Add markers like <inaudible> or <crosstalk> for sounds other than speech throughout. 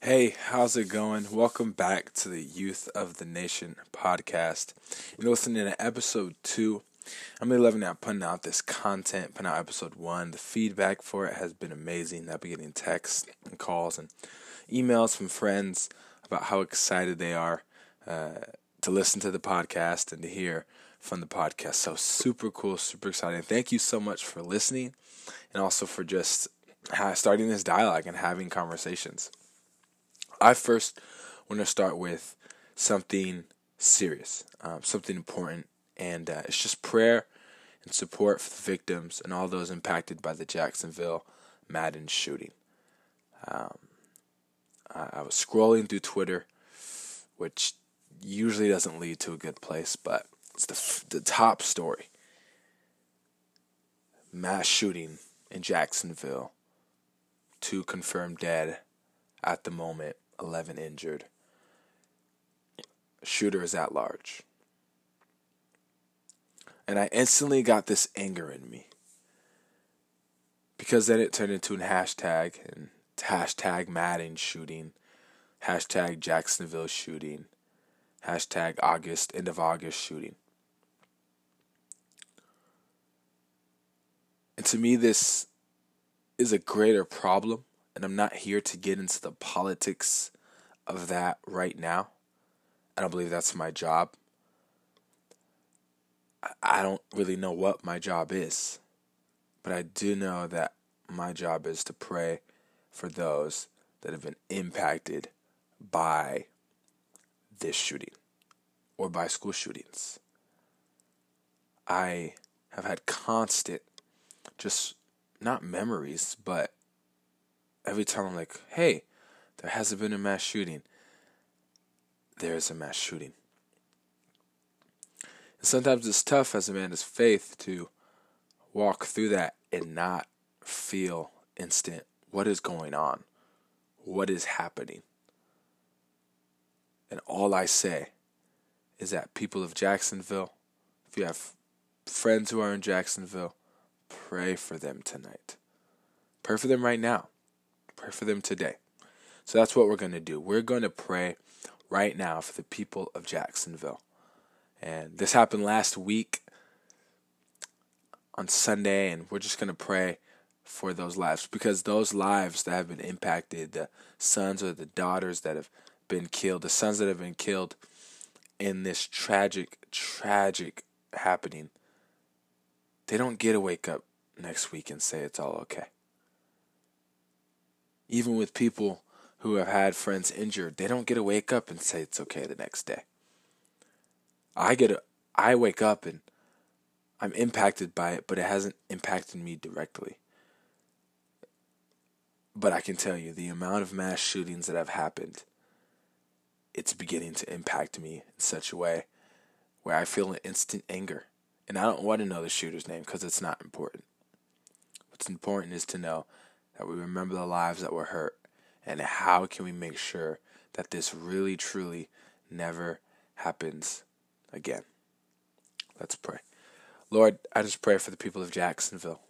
Hey, how's it going? Welcome back to the Youth of the Nation podcast. You're listening to episode two. I'm really loving out putting out this content, putting out episode one. The feedback for it has been amazing. I've been getting texts and calls and emails from friends about how excited they are uh, to listen to the podcast and to hear from the podcast. So super cool, super exciting. Thank you so much for listening and also for just starting this dialogue and having conversations. I first want to start with something serious, um, something important, and uh, it's just prayer and support for the victims and all those impacted by the Jacksonville Madden shooting. Um, I, I was scrolling through Twitter, which usually doesn't lead to a good place, but it's the the top story: mass shooting in Jacksonville. Two confirmed dead at the moment 11 injured. Shooter is at large. And I instantly got this anger in me. Because then it turned into a hashtag and hashtag Madden shooting, hashtag Jacksonville shooting, hashtag August, end of August shooting. And to me, this is a greater problem and I'm not here to get into the politics of that right now. I don't believe that's my job. I don't really know what my job is, but I do know that my job is to pray for those that have been impacted by this shooting or by school shootings. I have had constant, just not memories, but every time I'm like, hey, there hasn't been a mass shooting, there is a mass shooting. And sometimes it's tough as a man of faith to walk through that and not feel instant what is going on, what is happening. And all I say is that people of Jacksonville, if you have friends who are in Jacksonville, pray for them tonight. Pray for them right now. Pray for them today. So that's what we're going to do. We're going to pray right now for the people of Jacksonville. And this happened last week on Sunday, and we're just going to pray for those lives because those lives that have been impacted, the sons or the daughters that have been killed, the sons that have been killed in this tragic, tragic happening, they don't get to wake up next week and say it's all okay even with people who have had friends injured, they don't get to wake up and say it's okay the next day. I get a, I wake up and I'm impacted by it, but it hasn't impacted me directly. But I can tell you the amount of mass shootings that have happened, it's beginning to impact me in such a way where I feel an instant anger. And I don't want to know the shooter's name because it's not important. What's important is to know that we remember the lives that were hurt, and how can we make sure that this really, truly never happens again? Let's pray. Lord, I just pray for the people of Jacksonville.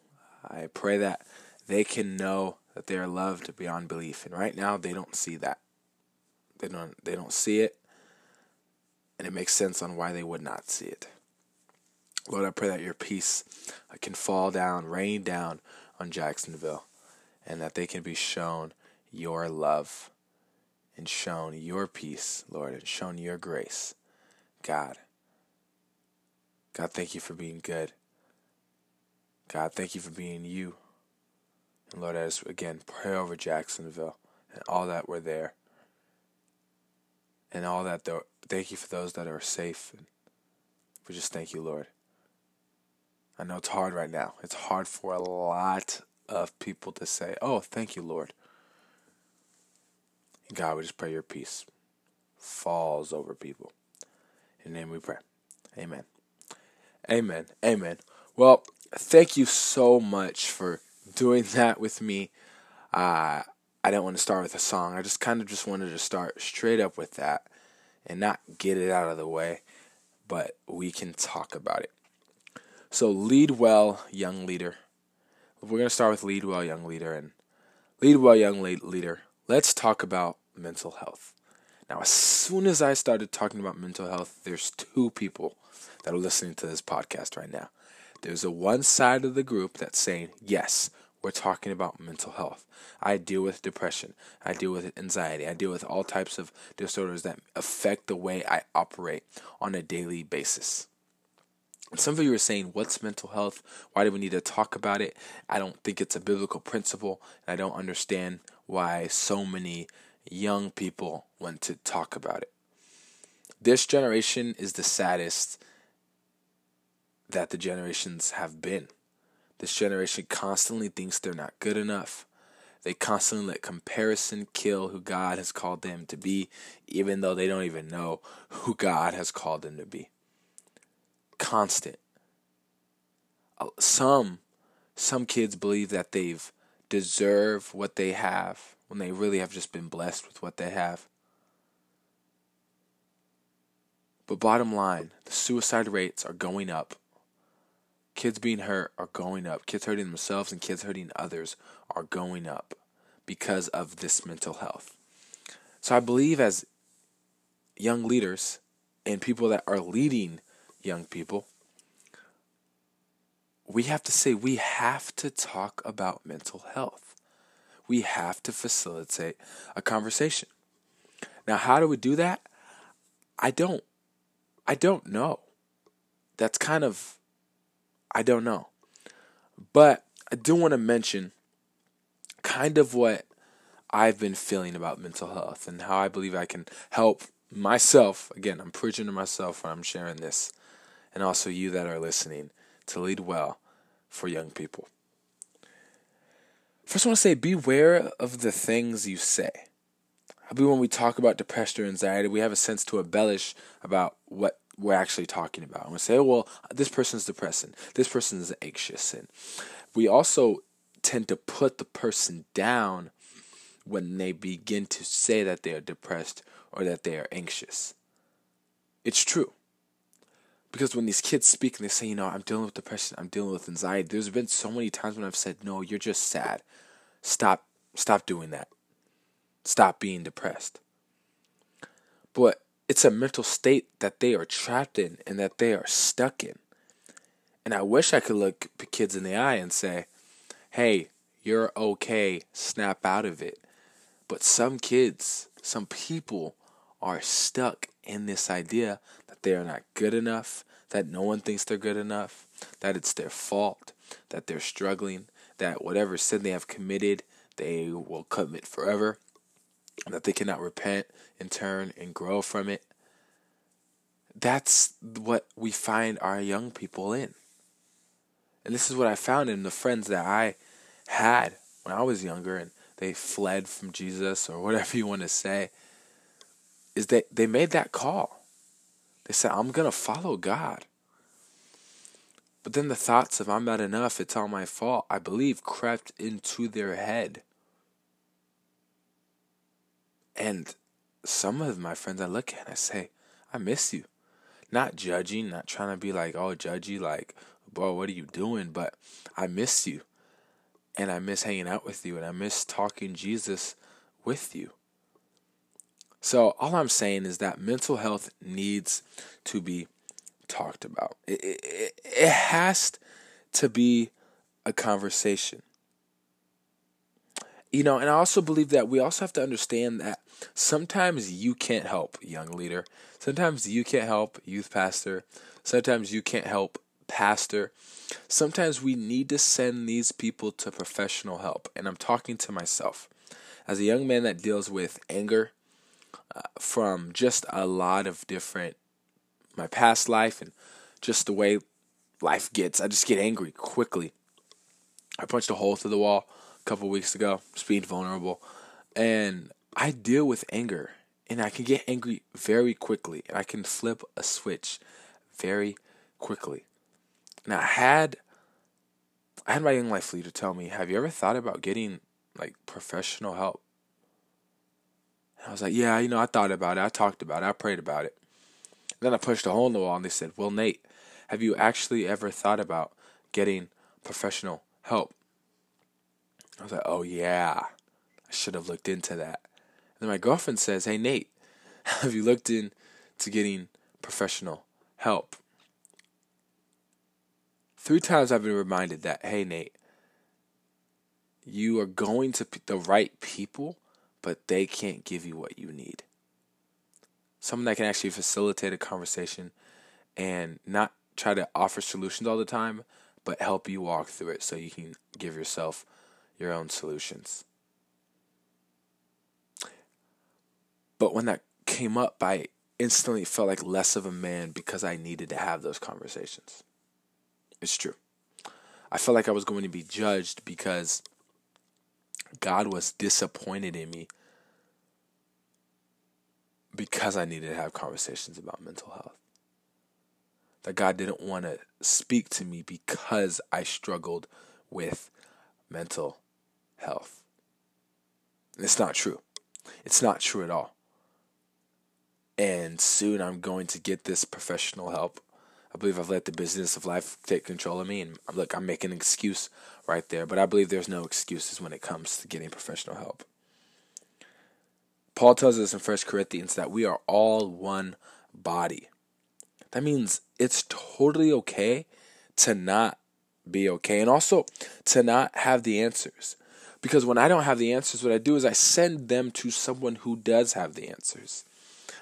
I pray that they can know that they are loved beyond belief. And right now they don't see that. They don't they don't see it. And it makes sense on why they would not see it. Lord, I pray that your peace can fall down, rain down on Jacksonville and that they can be shown your love and shown your peace, Lord, and shown your grace. God, God, thank you for being good. God, thank you for being you. And Lord, just again pray over Jacksonville and all that were there. And all that though thank you for those that are safe. And we just thank you, Lord. I know it's hard right now. It's hard for a lot of people to say, Oh, thank you, Lord. God, we just pray your peace falls over people. In name we pray. Amen. Amen. Amen. Well, thank you so much for doing <laughs> that with me. Uh, I didn't want to start with a song. I just kind of just wanted to start straight up with that and not get it out of the way, but we can talk about it. So, lead well, young leader we're going to start with Lead Well Young Leader and Lead Well Young Leader. Let's talk about mental health. Now, as soon as I started talking about mental health, there's two people that are listening to this podcast right now. There's a one side of the group that's saying, yes, we're talking about mental health. I deal with depression. I deal with anxiety. I deal with all types of disorders that affect the way I operate on a daily basis. Some of you are saying, What's mental health? Why do we need to talk about it? I don't think it's a biblical principle, and I don't understand why so many young people want to talk about it. This generation is the saddest that the generations have been. This generation constantly thinks they're not good enough. They constantly let comparison kill who God has called them to be, even though they don't even know who God has called them to be. Constant. Uh, some some kids believe that they've deserve what they have when they really have just been blessed with what they have. But bottom line, the suicide rates are going up kids being hurt are going up. Kids hurting themselves and kids hurting others are going up because of this mental health. So I believe as young leaders and people that are leading young people, we have to say we have to talk about mental health. We have to facilitate a conversation. Now, how do we do that? I don't I don't know. That's kind of I don't know. But I do want to mention kind of what I've been feeling about mental health and how I believe I can help myself. Again, I'm preaching to myself when I'm sharing this, and also you that are listening to lead well for young people. First, I want to say beware of the things you say. I believe when we talk about depression or anxiety, we have a sense to embellish about what we're actually talking about. I'm gonna say, oh, well, this person's depressing, this person is anxious, and we also tend to put the person down when they begin to say that they are depressed or that they are anxious. It's true. Because when these kids speak and they say, you know, I'm dealing with depression, I'm dealing with anxiety, there's been so many times when I've said, no, you're just sad. Stop stop doing that. Stop being depressed. But it's a mental state that they are trapped in and that they are stuck in. And I wish I could look kids in the eye and say, hey, you're okay, snap out of it. But some kids, some people are stuck in this idea they are not good enough, that no one thinks they're good enough, that it's their fault, that they're struggling, that whatever sin they have committed, they will commit forever, that they cannot repent and turn and grow from it. That's what we find our young people in. And this is what I found in the friends that I had when I was younger and they fled from Jesus or whatever <laughs> you want to say is that they made that call. They said, I'm going to follow God. But then the thoughts of I'm not enough, it's all my fault, I believe crept into their head. And some of my friends I look at and I say, I miss you. Not judging, not trying to be like, oh, judgy, like, bro, what are you doing? But I miss you. And I miss hanging out with you. And I miss talking Jesus with you. So, all I'm saying is that mental health needs to be talked about. It, it, it has to be a conversation. You know, and I also believe that we also have to understand that sometimes you can't help, young leader. Sometimes you can't help, youth pastor. Sometimes you can't help, pastor. Sometimes we need to send these people to professional help. And I'm talking to myself. As a young man that deals with anger from just a lot of different, my past life and just the way life gets, I just get angry quickly. I punched a hole through the wall a couple weeks ago, just being vulnerable. And I deal with anger and I can get angry very quickly and I can flip a switch very quickly. Now I had I had my young life leader tell me, Have you ever thought about getting like professional help? I was like, Yeah, you know, I thought about it, I talked about it, I prayed about it. And then I pushed a hole in the wall and they said, Well, Nate, have you actually ever thought about getting professional help? I was like, oh yeah, I should have looked into that. And my girlfriend says, Hey, Nate, <laughs> have you looked into getting professional help? Three times I've been reminded that, hey, Nate, you are going to the right people, but they can't give you what you need. Someone that can actually facilitate a conversation and not try to offer solutions all the time, but help you walk through it so you can give yourself your own solutions. But when that came up, I instantly felt like less of a man because I needed to have those conversations. It's true. I felt like I was going to be judged because God was disappointed in me because I needed to have conversations about mental health. That God didn't want to speak to me because I struggled with mental health. And it's not true. It's not true at all. And soon I'm going to get this professional help. I believe I've let the business of life take control of me. And look, I'm making an excuse right there. But I believe there's no excuses when it comes to getting professional help. Paul tells us in 1 Corinthians that we are all one body. That means it's totally okay to not be okay and also to not have the answers. Because when I don't have the answers, what I do is I send them to someone who does have the answers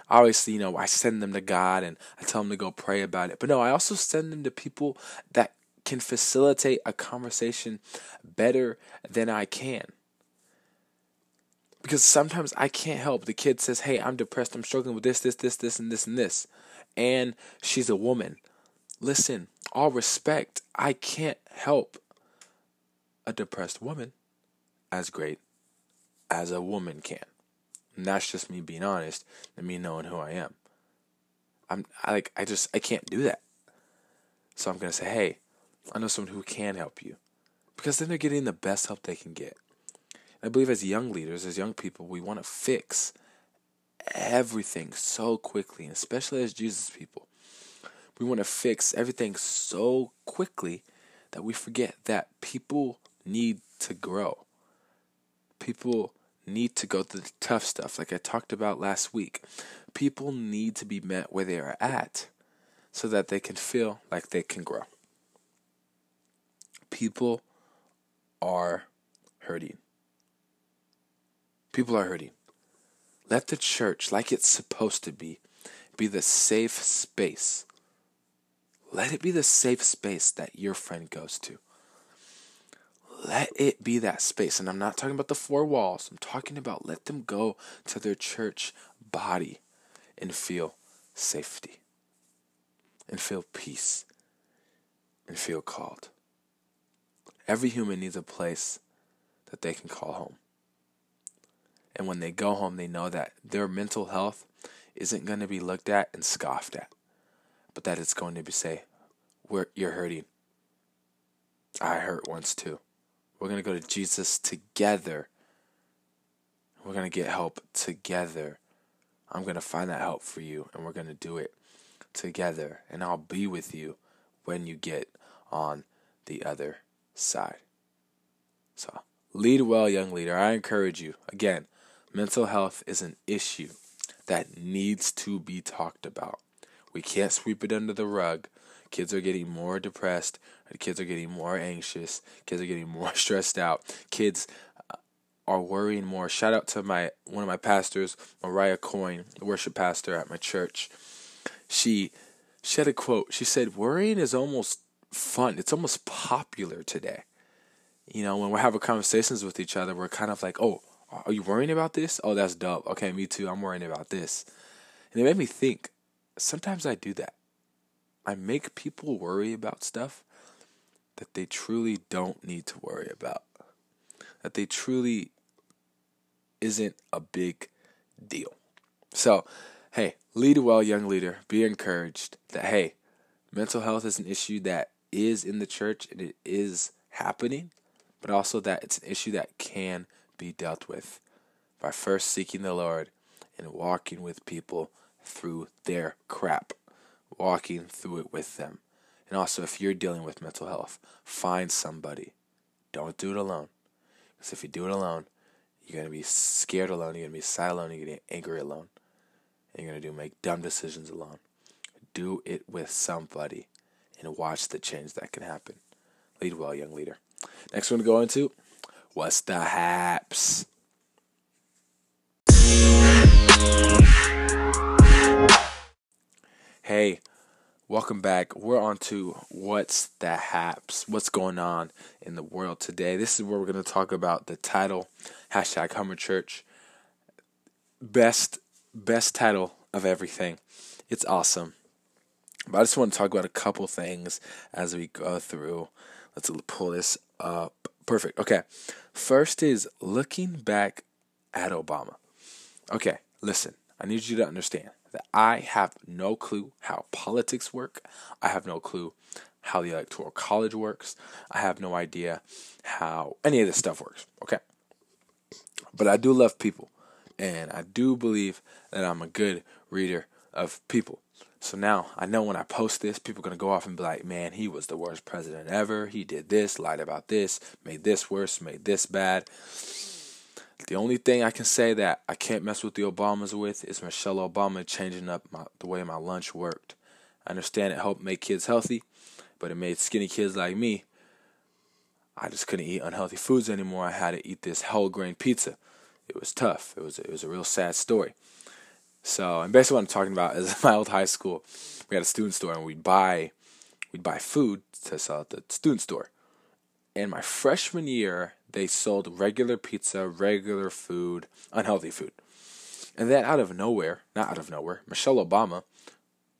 obviously, you know, I send them to God and I tell them to go pray about it. But no, I also send them to people that can facilitate a conversation better than I can. Because sometimes I can't help. The kid says, Hey, I'm depressed. I'm struggling with this, this, this, this, and this, and this. And she's a woman. Listen, all respect, I can't help a depressed woman as great as a woman can. And that's just me being honest and me knowing who I am. I'm I like I just I can't do that. So I'm gonna say, hey, I know someone who can help you. Because then they're getting the best help they can get. I believe as young leaders, as young people, we want to fix everything so quickly, and especially as Jesus people. We want to fix everything so quickly that we forget that people need to grow. People need to go through the tough stuff, like I talked about last week. People need to be met where they are at so that they can feel like they can grow. People are hurting. People are hurting. Let the church, like it's supposed to be, be the safe space. Let it be the safe space that your friend goes to let it be that space. And I'm not talking about the four walls, I'm talking about let them go to their church body and feel safety, and feel peace, and feel called. Every human needs a place that they can call home. And when they go home, they know that their mental health isn't going to be looked at and scoffed at, but that it's going to be say, "Where you're hurting. I hurt once too. We're going to go to Jesus together. We're going to get help together. I'm going to find that help for you, and we're going to do it together. And I'll be with you when you get on the other side. So, lead well, young leader. I encourage you. Again, mental health is an issue that needs to be talked about. We can't sweep it under the rug. Kids are getting more depressed. Kids are getting more anxious. Kids are getting <laughs> more stressed out. Kids uh, are worrying more. Shout out to my one of my pastors, Mariah Coyne, the worship pastor at my church. She she had a quote. She said, "Worrying is almost fun. It's almost popular today." You know, when we're having conversations with each other, we're kind of like, "Oh, are you worrying about this? Oh, that's dope. Okay, me too. I'm worrying about this." And it made me think. Sometimes I do that. I make people worry about stuff that they truly don't need to worry about. That they truly isn't a big deal. So, hey, lead well, young leader. Be encouraged that, hey, mental health is an issue that is in the church and it is happening, but also that it's an issue that can be dealt with by first seeking the Lord and walking with people through their crap walking through it with them. And also, if you're dealing with mental health, find somebody. Don't do it alone. Because if you do it alone, You're gonna be scared alone. You're gonna be sad alone. You're gonna be angry alone. And you're gonna do make dumb decisions alone. Do it with somebody, and watch the change that can happen. Lead well, young leader. Next one to go into, what's the haps? Hey, welcome back. We're on to what's the haps? What's going on in the world today? This is where we're going to talk about the title hashtag Hummer Church. Best best title of everything. It's awesome. But I just want to talk about a couple things as we go through. Let's pull this up. Perfect. Okay. First is looking back at Obama. Okay, listen. I need you to understand that I have no clue how politics work. I have no clue how the electoral college works. I have no idea how any of this stuff works. Okay. But I do love people. And I do believe that I'm a good reader of people. So now I know when I post this, people are going to go off and be like, man, he was the worst president ever. He did this, lied about this, made this worse, made this bad. The only thing I can say that I can't mess with the Obamas with is Michelle Obama changing up my, the way my lunch worked. I understand it helped make kids healthy, but it made skinny kids like me. I just couldn't eat unhealthy foods anymore. I had to eat this whole grain pizza. It was tough. It was it was a real sad story. So, and basically what I'm talking about is <laughs> my old high school. We had a student store, and we'd buy we'd buy food to sell at the student store. And my freshman year, they sold regular pizza, regular food, unhealthy food. And then out of nowhere, not out of nowhere, Michelle Obama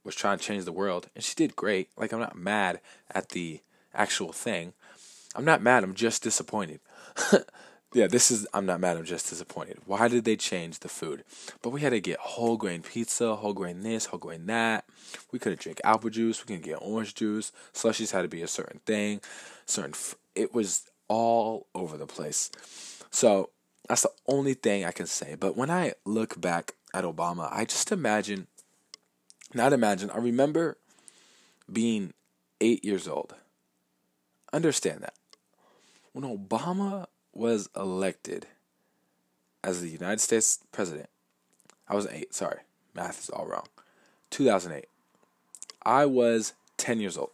was trying to change the world, and she did great. Like, I'm not mad at the actual thing. I'm not mad, I'm just disappointed. <laughs> yeah, this is, I'm not mad, I'm just disappointed. Why did they change the food? But we had to get whole grain pizza, whole grain this, whole grain that. We couldn't drink apple juice, we couldn't get orange juice. Slushies had to be a certain thing, certain, it was all over the place. So that's the only thing I can say. But when I look back at Obama, I just imagine, not imagine, I remember being eight years old. Understand that. When Obama was elected as the United States president, I was eight, sorry, math is all wrong. 2008. I was 10 years old.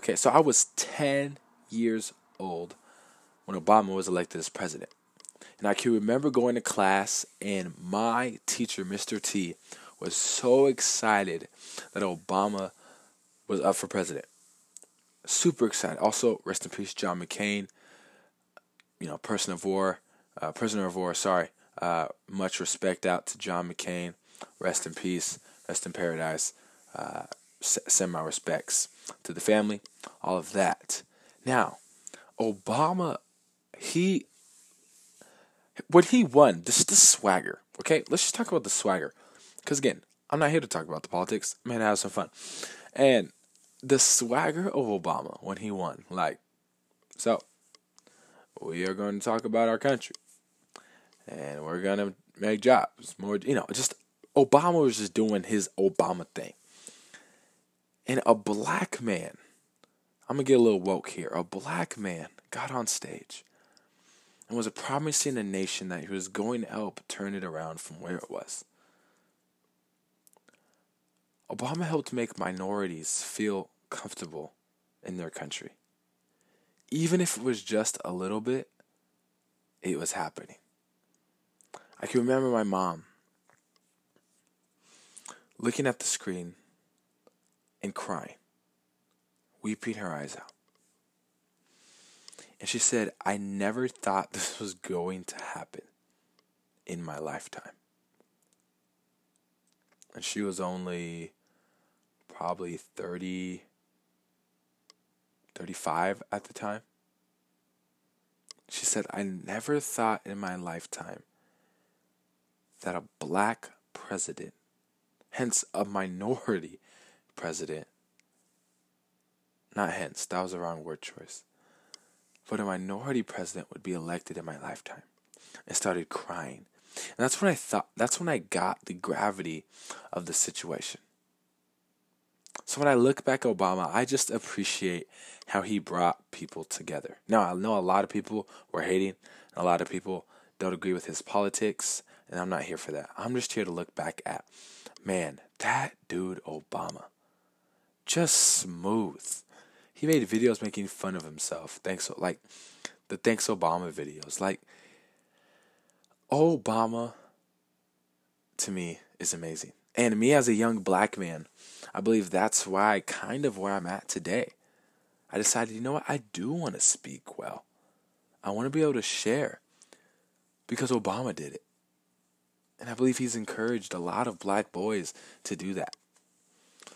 Okay, so I was 10 years old when Obama was elected as president. And I can remember going to class, and my teacher, Mr. T, was so excited that Obama was up for president. Super excited. Also, rest in peace, John McCain. You know, person of war, uh, prisoner of war. Sorry. Uh, much respect out to John McCain. Rest in peace. Rest in paradise. Uh, send my respects to the family. All of that. Now, Obama, he when he won, this the swagger. Okay, let's just talk about the swagger, because again, I'm not here to talk about the politics. I'm here to have some fun, and the swagger of Obama when he won, like, so we are going to talk about our country, and we're gonna make jobs more. You know, just Obama was just doing his Obama thing, and a black man I'm gonna get a little woke here. A black man got on stage and was promising the nation that he was going to help turn it around from where it was. Obama helped make minorities feel comfortable in their country. Even if it was just a little bit, it was happening. I can remember my mom looking at the screen and crying weeping her eyes out. And she said, I never thought this was going to happen in my lifetime. And she was only probably 30, 35 at the time. She said, I never thought in my lifetime that a black president, hence a minority president, not hence, that was the wrong word choice. But a minority president would be elected in my lifetime. I started crying. And that's when I thought, that's when I got the gravity of the situation. So when I look back at Obama, I just appreciate how he brought people together. Now, I know a lot of people were hating, a lot of people don't agree with his politics, and I'm not here for that. I'm just here to look back at, man, that dude Obama, just smooth. He made videos making fun of himself. Thanks, like the thanks Obama videos. Like Obama, to me, is amazing. And me as a young black man, I believe that's why kind of where I'm at today. I decided, you know what, I do want to speak well. I want to be able to share because Obama did it. And I believe he's encouraged a lot of black boys to do that.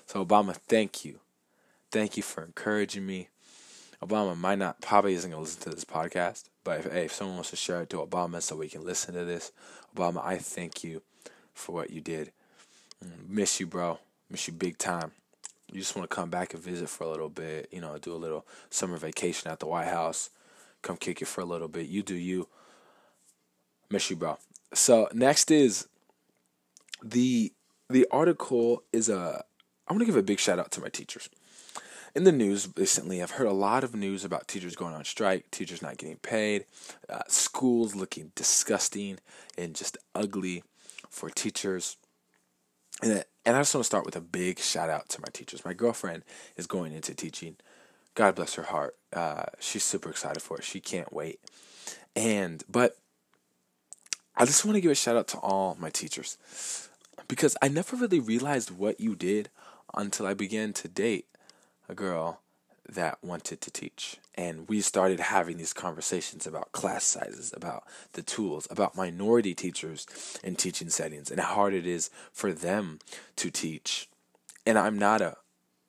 So, Obama, thank you. Thank you for encouraging me. Obama might not, probably isn't going to listen to this podcast, but if, hey, if someone wants to share it to Obama so we can listen to this, Obama, I thank you for what you did. Miss you, bro. Miss you big time. You just want to come back and visit for a little bit, you know, do a little summer vacation at the White House, come kick it for a little bit. You do you. Miss you, bro. So next is the the article is a. I'm gonna give a big shout out to my teachers. In the news recently, I've heard a lot of news about teachers going on strike, teachers not getting paid, uh, schools looking disgusting and just ugly for teachers. And, and I just want to start with a big shout out to my teachers. My girlfriend is going into teaching. God bless her heart. Uh, she's super excited for it. She can't wait. And, but I just want to give a shout out to all my teachers because I never really realized what you did until I began to date a girl that wanted to teach. And we started having these conversations about class sizes, about the tools, about minority teachers in teaching settings, and how hard it is for them to teach. And I'm not a,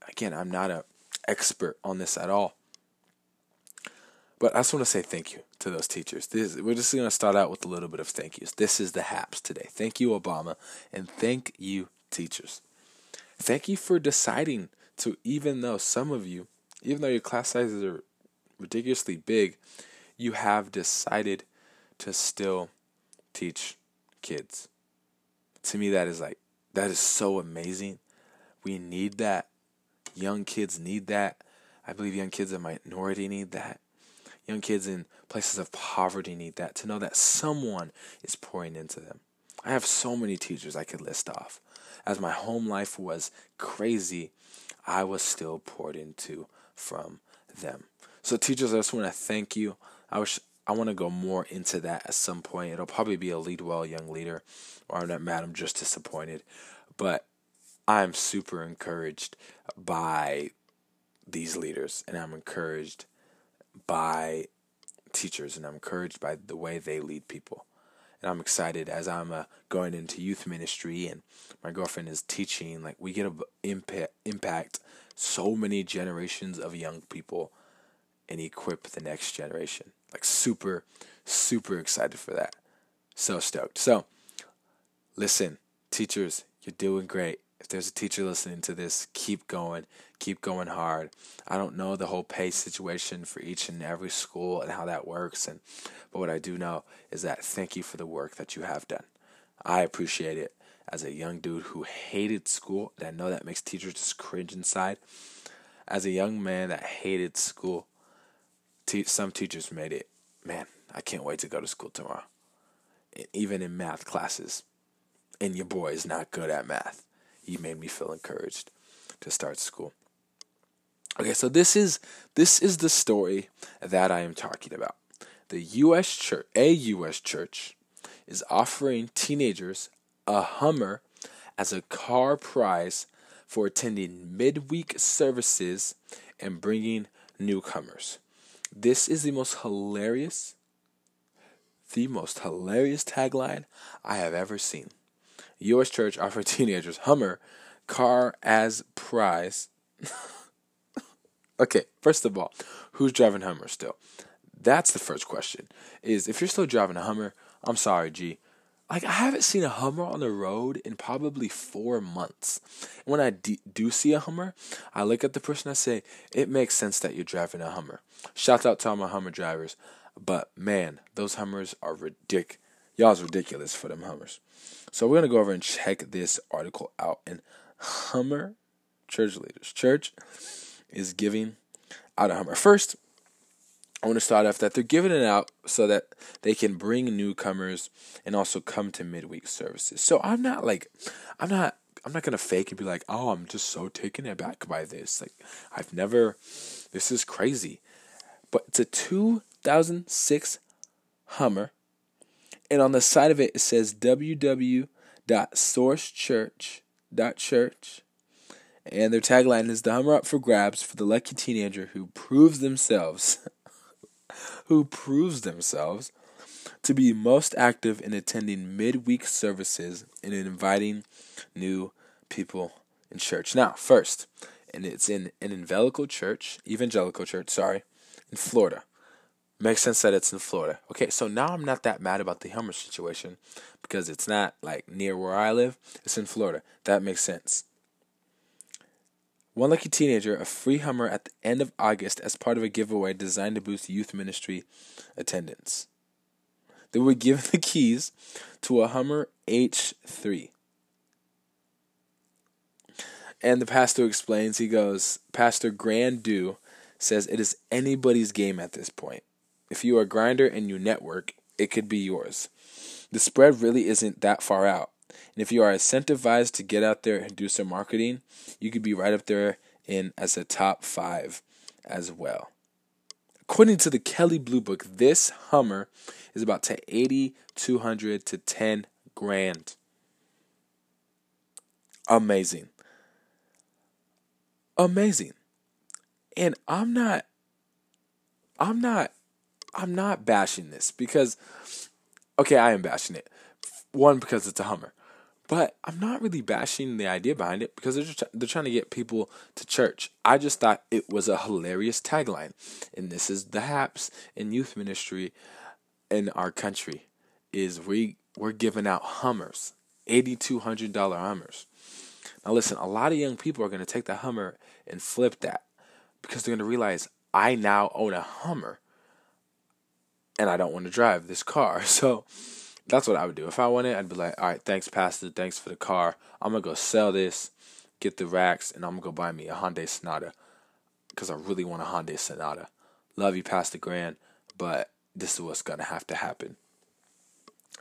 again, I'm not a expert on this at all. But I just want to say thank you to those teachers. This, we're just going to start out with a little bit of thank yous. This is the HAPS today. Thank you, Obama, and thank you, teachers. Thank you for deciding to, even though some of you, even though your class sizes are ridiculously big, you have decided to still teach kids. To me, that is like, that is so amazing. We need that. Young kids need that. I believe young kids in minority need that. Young kids in places of poverty need that to know that someone is pouring into them. I have so many teachers I could list off. As my home life was crazy, I was still poured into from them. So, teachers, I just want to thank you. I wish I want to go more into that at some point. It'll probably be a lead well young leader, or I'm not mad. I'm just disappointed, but I'm super encouraged by these leaders, and I'm encouraged by teachers, and I'm encouraged by the way they lead people. And I'm excited as I'm uh, going into youth ministry, and my girlfriend is teaching. Like we get a impact, impact so many generations of young people, and equip the next generation. Like super, super excited for that. So stoked. So, listen, teachers, you're doing great if there's a teacher listening to this, keep going, keep going hard. I don't know the whole pay situation for each and every school and how that works and but what I do know is that thank you for the work that you have done. I appreciate it as a young dude who hated school, and I know that makes teachers just cringe inside. As a young man that hated school, te- some teachers made it. Man, I can't wait to go to school tomorrow. even in math classes, and your boy is not good at math He made me feel encouraged to start school. Okay, so this is this is the story that I am talking about. The US church, a US church is offering teenagers a Hummer as a car prize for attending midweek services and bringing newcomers. This is the most hilarious the most hilarious tagline I have ever seen. U.S. church offered <laughs> teenagers Hummer car as prize. <laughs> okay, first of all, who's driving Hummer still? That's the first question. Is if you're still driving a Hummer, I'm sorry, G. Like I haven't seen a Hummer on the road in probably four months. When I d- do see a Hummer, I look at the person I say, "It makes sense that you're driving a Hummer." Shout out to all my Hummer drivers, but man, those Hummers are ridiculous. Y'all's ridiculous for them Hummers. So we're gonna go over and check this article out. And Hummer Church Leaders Church is giving out a Hummer. First, I want to start off that they're giving it out so that they can bring newcomers and also come to midweek services. So I'm not like, I'm not, I'm not gonna fake and be like, oh, I'm just so taken aback by this. Like, I've never, this is crazy, but it's a 2006 Hummer, and on the side of it it says www.sourcechurch.church and their tagline is the Hummer up for grabs for the lucky teenager who proves themselves <laughs> who proves themselves to be most active in attending midweek services and in inviting new people in church. Now, first, and it's in an evangelical church, evangelical church, sorry, in Florida. Makes sense that it's in Florida. Okay, so now I'm not that mad about the Hummer situation because it's not like near where I live. It's in Florida. That makes sense. One Lucky Teenager, a free Hummer at the end of August as part of a giveaway designed to boost youth ministry attendance. They were given <laughs> the keys to a Hummer H3. And the pastor explains, he goes, Pastor Grandu says it is anybody's game at this point. If you are a grinder and you network, it could be yours. The spread really isn't that far out. And if you are incentivized to get out there and do some marketing, you could be right up there in as a top five as well. According to the Kelley Blue Book, this Hummer is about to 80, 200 to 10 grand. Amazing. Amazing. And I'm not I'm not I'm not bashing this because okay, I am bashing it. One because it's a Hummer. But I'm not really bashing the idea behind it because they're just, they're trying to get people to church. I just thought it was a hilarious tagline, and this is the haps in youth ministry in our country is we we're giving out Hummers, eighty two hundred dollar Hummers. Now listen, a lot of young people are going to take the Hummer and flip that because they're going to realize I now own a Hummer, and I don't want to drive this car, <laughs> so that's what I would do. If I wanted, I'd be like, all right, thanks, Pastor. Thanks for the car. I'm going to go sell this, get the racks, and I'm going to go buy me a Hyundai Sonata because I really want a Hyundai Sonata. Love you, Pastor Grant, but this is what's going to have to happen.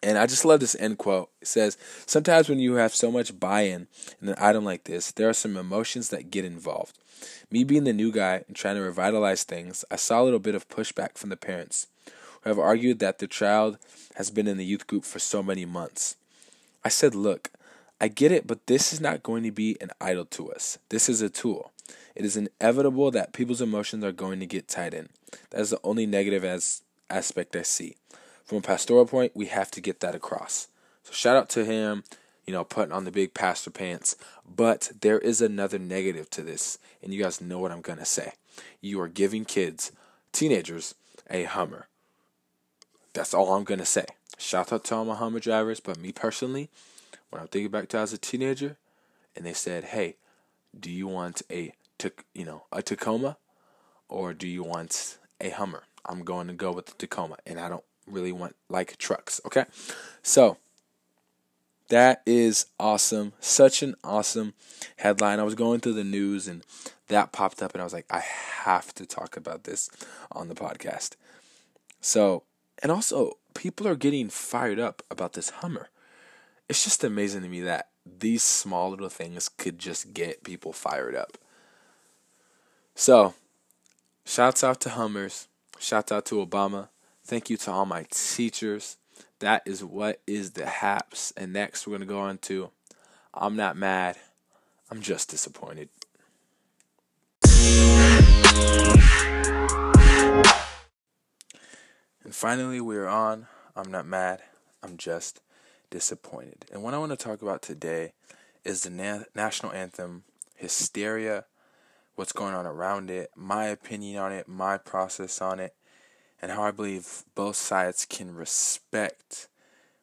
And I just love this end quote. It says, Sometimes when you have so much buy in in an item like this, there are some emotions that get involved. Me being the new guy and trying to revitalize things, I saw a little bit of pushback from the parents who have argued that the child has been in the youth group for so many months. I said, Look, I get it, but this is not going to be an idol to us. This is a tool. It is inevitable that people's emotions are going to get tied in. That is the only negative as aspect I see. From a pastoral point, we have to get that across. So shout out to him, you know, putting on the big pastor pants. But there is another negative to this, and you guys know what I'm gonna say. You are giving kids, teenagers, a Hummer. That's all I'm gonna say. Shout out to all my Hummer drivers, but me personally, when I'm thinking back to as a teenager, and they said, "Hey, do you want a you know a Tacoma, or do you want a Hummer?" I'm going to go with the Tacoma, and I don't really want like trucks. Okay, so that is awesome. Such an awesome headline. I was going through the news and that popped up, and I was like, I have to talk about this on the podcast. So and also, people are getting fired up about this Hummer. It's just amazing to me that these small little things could just get people fired up. So, shouts out to Hummers. Shouts out to Obama. Thank you to all my teachers. That is what is the haps. And next, we're going to go on to I'm not mad, I'm just disappointed. And finally, we're on. I'm not mad. I'm just disappointed. And what I want to talk about today is the na- national anthem, hysteria, what's going on around it, my opinion on it, my process on it, and how I believe both sides can respect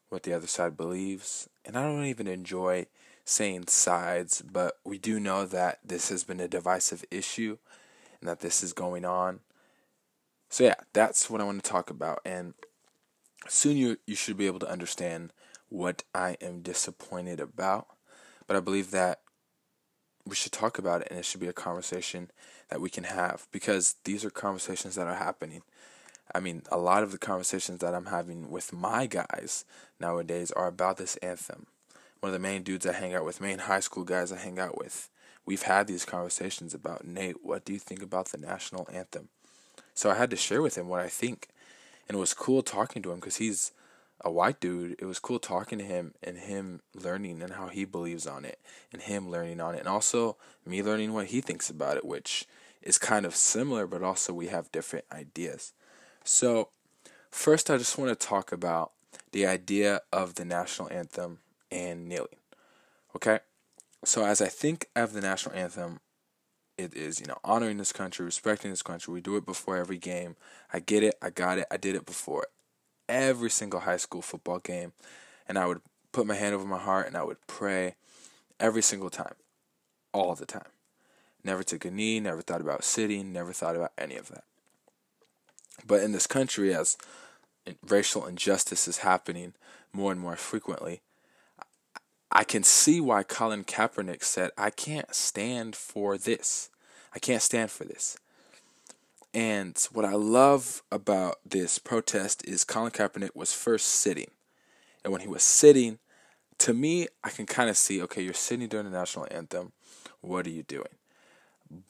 what the other side believes. And I don't even enjoy saying sides, but we do know that this has been a divisive issue and that this is going on. So yeah, that's what I want to talk about, and soon you you should be able to understand what I am disappointed about. But I believe that we should talk about it, and it should be a conversation that we can have because these are conversations that are happening. I mean, a lot of the conversations that I'm having with my guys nowadays are about this anthem. One of the main dudes I hang out with, main high school guys I hang out with, we've had these conversations about Nate, what do you think about the national anthem? So I had to share with him what I think. And it was cool talking to him because he's a white dude. It was cool talking to him and him learning and how he believes on it and him learning on it. And also me learning what he thinks about it, which is kind of similar, but also we have different ideas. So, first, I just want to talk about the idea of the national anthem and kneeling. Okay? So, as I think of the national anthem, it is, you know, honoring this country, respecting this country. We do it before every game. I get it. I got it. I did it before every single high school football game. And I would put my hand over my heart and I would pray every single time, all the time. Never took a knee, never thought about sitting, never thought about any of that. But in this country, as racial injustice is happening more and more frequently, I can see why Colin Kaepernick said, I can't stand for this. I can't stand for this. And what I love about this protest is Colin Kaepernick was first sitting. And when he was sitting, to me, I can kind of see okay, you're sitting during the national anthem. What are you doing?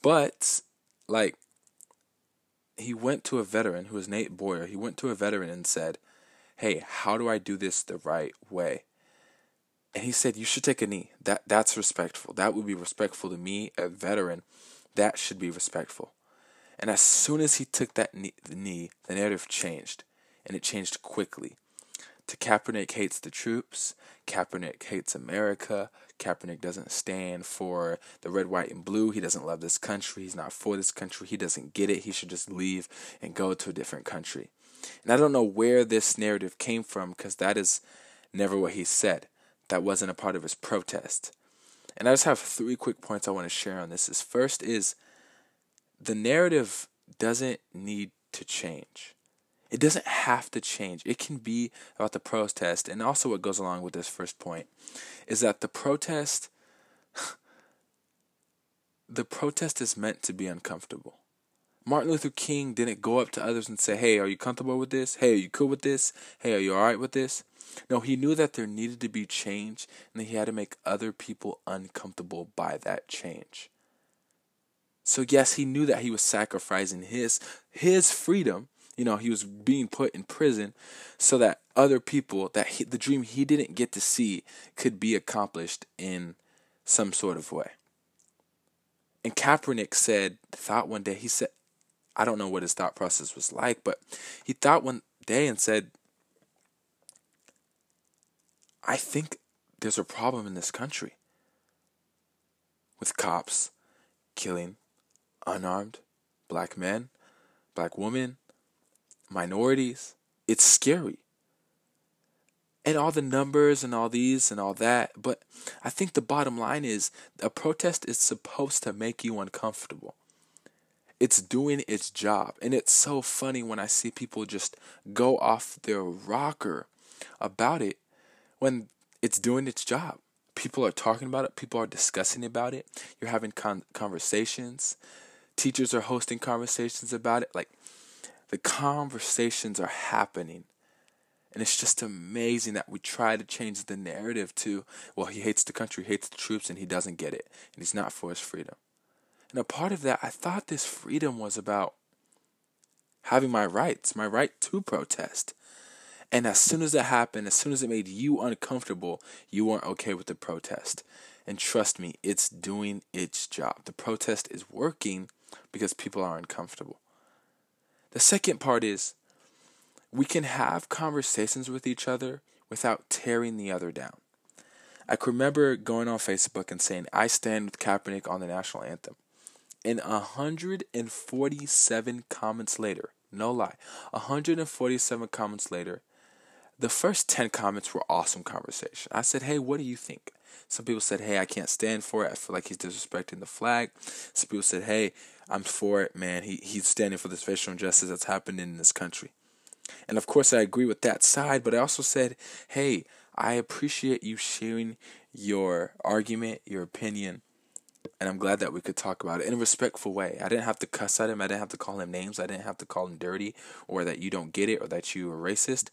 But, like, he went to a veteran who was Nate Boyer. He went to a veteran and said, Hey, how do I do this the right way? And he said, You should take a knee. That that's respectful. That would be respectful to me, a veteran. That should be respectful. And as soon as he took that knee, the knee, the narrative changed. And it changed quickly. To Kaepernick hates the troops. Kaepernick hates America. Kaepernick doesn't stand for the red, white, and blue. He doesn't love this country. He's not for this country. He doesn't get it. He should just leave and go to a different country. And I don't know where this narrative came from because that is never what he said that wasn't a part of his protest. And I just have three quick points I want to share on this. Is first is the narrative doesn't need to change. It doesn't have to change. It can be about the protest. And also, what goes along with this first point is that the protest, <sighs> the protest is meant to be uncomfortable. Martin Luther King didn't go up to others and say, Hey, are you comfortable with this? Hey, are you cool with this? Hey, are you alright with this? No, he knew that there needed to be change and that he had to make other people uncomfortable by that change. So yes, he knew that he was sacrificing his his freedom. You know, he was being put in prison so that other people that he, the dream he didn't get to see could be accomplished in some sort of way. And Kaepernick said, thought one day, he said, I don't know what his thought process was like, but he thought one day and said, I think there's a problem in this country with cops killing unarmed black men, black women, minorities. It's scary. And all the numbers and all these and all that. But I think the bottom line is a protest is supposed to make you uncomfortable. It's doing its job. And it's so funny when I see people just go off their rocker about it when it's doing its job. People are talking about it, people are discussing about it, you're having con- conversations, teachers are hosting conversations about it. Like, the conversations are happening. And it's just amazing that we try to change the narrative to, well, he hates the country, hates the troops, and he doesn't get it. And he's not for his freedom. And a part of that, I thought this freedom was about having my rights, my right to protest. And as soon as that happened, as soon as it made you uncomfortable, you weren't okay with the protest. And trust me, it's doing its job. The protest is working because people are uncomfortable. The second part is we can have conversations with each other without tearing the other down. I can remember going on Facebook and saying, I stand with Kaepernick on the national anthem. And 147 comments later, no lie, 147 comments later, the first 10 comments were awesome conversation. I said, hey, what do you think? Some people said, hey, I can't stand for it. I feel like he's disrespecting the flag. Some people said, hey, I'm for it, man. He, he's standing for this racial injustice that's happening in this country. And of course, I agree with that side, but I also said, hey, I appreciate you sharing your argument, your opinion, And I'm glad that we could talk about it in a respectful way. I didn't have to cuss at him. I didn't have to call him names. I didn't have to call him dirty or that you don't get it or that you are racist.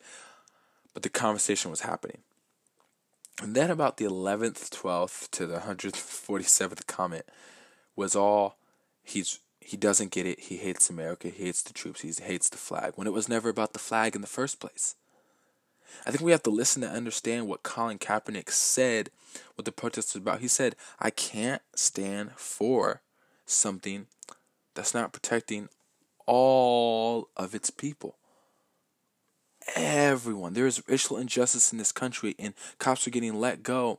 But the conversation was happening. And then about the 11th, 12th to the 147th comment was all he's he doesn't get it. He hates America. He hates the troops. He hates the flag. When it was never about the flag in the first place. I think we have to listen to understand what Colin Kaepernick said, what the protest was about. He said, I can't stand for something that's not protecting all of its people. Everyone. There is racial injustice in this country, and cops are getting let go.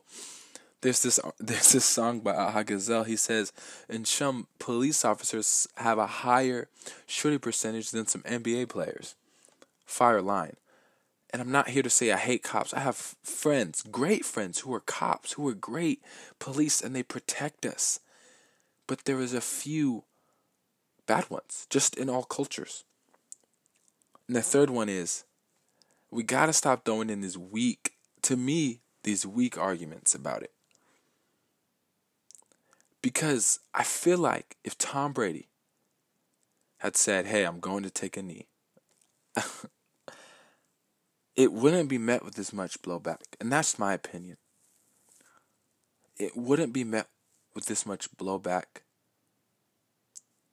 There's this <laughs> there's this song by Aha Gazelle. He says, and some police officers have a higher shooting percentage than some NBA players. Fire line. And I'm not here to say I hate cops. I have friends, great friends, who are cops, who are great police, and they protect us. But there is a few bad ones, just in all cultures. And the third one is we got to stop throwing in these weak, to me, these weak arguments about it. Because I feel like if Tom Brady had said, hey, I'm going to take a knee, <laughs> it wouldn't be met with as much blowback. And that's my opinion. It wouldn't be met with this much blowback.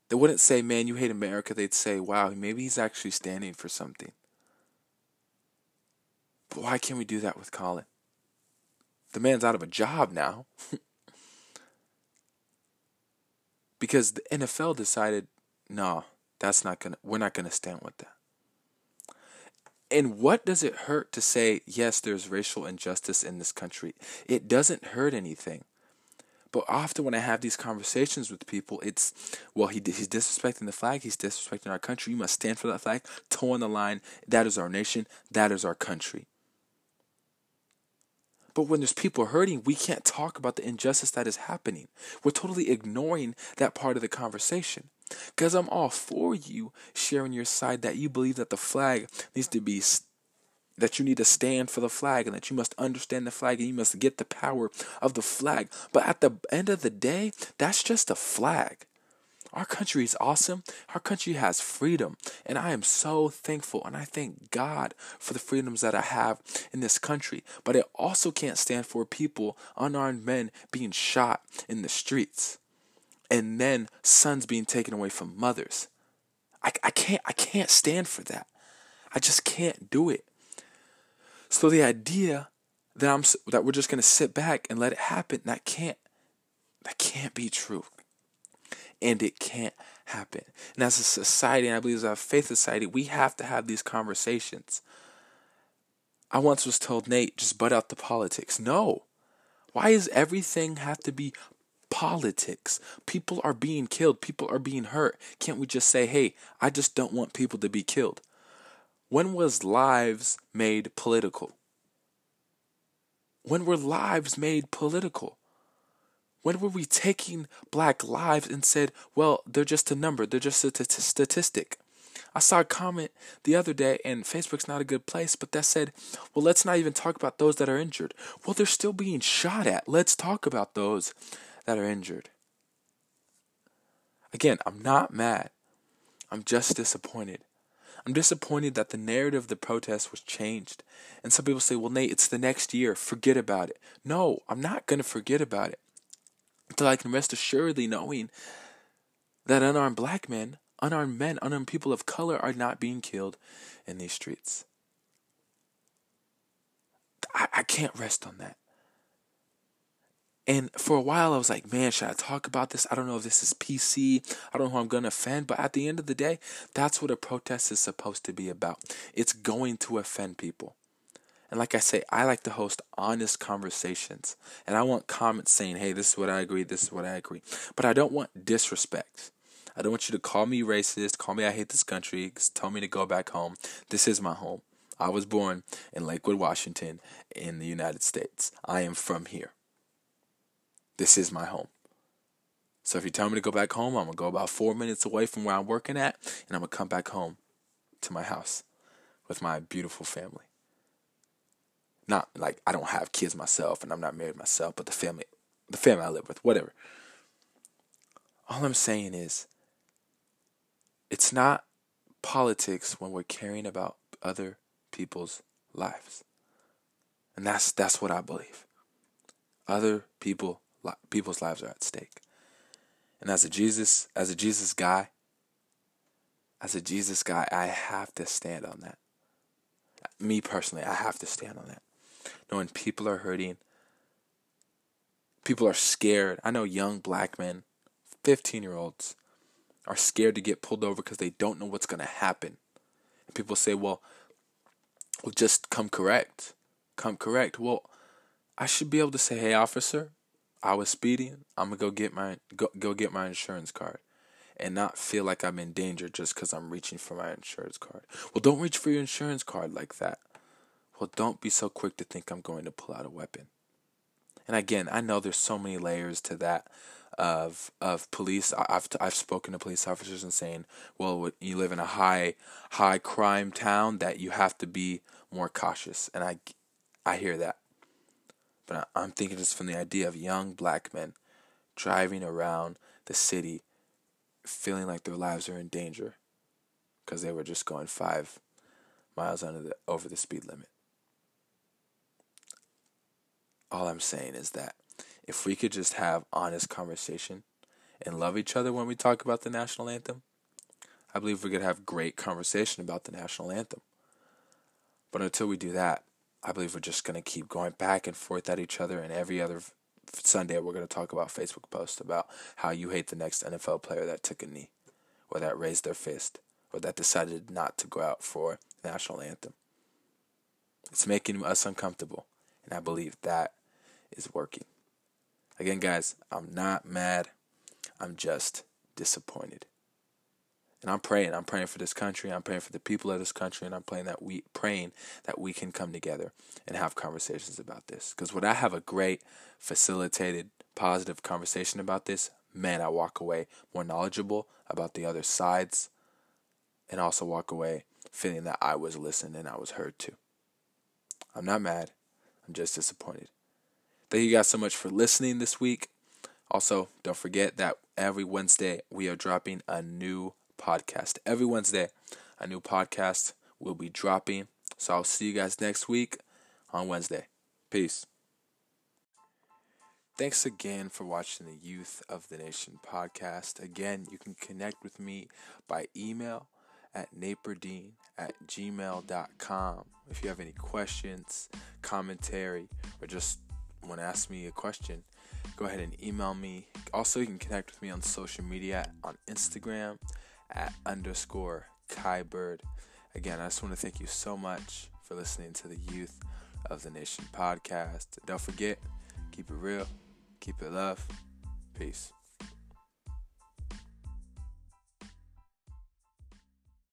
They wouldn't say, man, you hate America. They'd say, wow, maybe he's actually standing for something. But why can't we do that with Colin? The man's out of a job now. <laughs> because the NFL decided, no, that's not gonna we're not gonna stand with that. And what does it hurt to say, yes, there's racial injustice in this country? It doesn't hurt anything. But often when I have these conversations with people, it's, well, he, he's disrespecting the flag. He's disrespecting our country. You must stand for that flag, toe on the line. That is our nation. That is our country. But when there's people hurting, we can't talk about the injustice that is happening. We're totally ignoring that part of the conversation. Because I'm all for you sharing your side that you believe that the flag needs to be, that you need to stand for the flag and that you must understand the flag and you must get the power of the flag. But at the end of the day, that's just a flag. Our country is awesome. Our country has freedom. And I am so thankful and I thank God for the freedoms that I have in this country. But it also can't stand for people, unarmed men, being shot in the streets and then sons being taken away from mothers. I, I can't I can't stand for that. I just can't do it. So the idea that I'm that we're just gonna sit back and let it happen that can't that can't be true and it can't happen. And as a society, and I believe as a faith society, we have to have these conversations. I once was told, Nate, just butt out the politics. No. Why does everything have to be politics? People are being killed, people are being hurt. Can't we just say, hey, I just don't want people to be killed? When was lives made political? When were lives made political? When were we taking black lives and said, well, they're just a number, they're just a t- statistic? I saw a comment the other day, and Facebook's not a good place, but that said, well, let's not even talk about those that are injured. Well, they're still being shot at. Let's talk about those that are injured. Again, I'm not mad. I'm just disappointed. I'm disappointed that the narrative of the protest was changed. And some people say, well, Nate, it's the next year. Forget about it. No, I'm not going to forget about it until I can rest assuredly knowing that unarmed black men, unarmed men, unarmed people of color are not being killed in these streets. I, I can't rest on that. And for a while, I was like, man, should I talk about this? I don't know if this is PC. I don't know who I'm going to offend. But at the end of the day, that's what a protest is supposed to be about. It's going to offend people. And like I say, I like to host honest conversations. And I want comments saying, hey, this is what I agree, this is what I agree. But I don't want disrespect. I don't want you to call me racist, call me I hate this country, tell me to go back home. This is my home. I was born in Lakewood, Washington, in the United States. I am from here. This is my home. So if you tell me to go back home, I'm to go about four minutes away from where I'm working at, and I'm to come back home to my house with my beautiful family not like I don't have kids myself and I'm not married myself, but the family, the family I live with, whatever. All I'm saying is, it's not politics when we're caring about other people's lives. And that's that's what I believe. Other people people's lives are at stake. And as a Jesus as a Jesus guy, as a Jesus guy, I have to stand on that. Me personally, I have to stand on that. Knowing people are hurting, people are scared. I know young black men, 15 year olds, are scared to get pulled over because they don't know what's going to happen. And people say, well, well, just come correct. Come correct. Well, I should be able to say, hey, officer, I was speeding. I'm gonna go get my go, go get my insurance card and not feel like I'm in danger just because I'm reaching for my insurance card. Well, don't reach for your insurance card like that. Well, don't be so quick to think I'm going to pull out a weapon. And again, I know there's so many layers to that of of police. I've I've spoken to police officers and saying, well, you live in a high high crime town that you have to be more cautious, and I I hear that, but I'm thinking just from the idea of young black men driving around the city, feeling like their lives are in danger, because they were just going five miles under the over the speed limit. All I'm saying is that if we could just have honest conversation and love each other when we talk about the national anthem, I believe we could have great conversation about the national anthem. But until we do that, I believe we're just going to keep going back and forth at each other. And every other Sunday, we're going to talk about Facebook posts about how you hate the next NFL player that took a knee, or that raised their fist, or that decided not to go out for national anthem. It's making us uncomfortable. And I believe that is working. Again, guys, I'm not mad. I'm just disappointed. And I'm praying. I'm praying for this country. I'm praying for the people of this country, and I'm praying that we praying that we can come together and have conversations about this. Because when I have a great, facilitated, positive conversation about this, man, I walk away more knowledgeable about the other sides, and also walk away feeling that I was listened and I was heard too. I'm not mad. I'm just disappointed. Thank you guys so much for listening this week. Also, don't forget that every Wednesday we are dropping a new podcast. Every Wednesday, a new podcast will be dropping. So I'll see you guys next week on Wednesday. Peace. Thanks again for watching the Youth of the Nation podcast. Again, you can connect with me by email at naperdeen at gmail.com. If you have any questions, commentary, or just want to ask me a question, go ahead and email me. Also, you can connect with me on social media on Instagram at underscore Kybird. Again, I just want to thank you so much for listening to the Youth of the Nation podcast. Don't forget, keep it real, keep it love. Peace.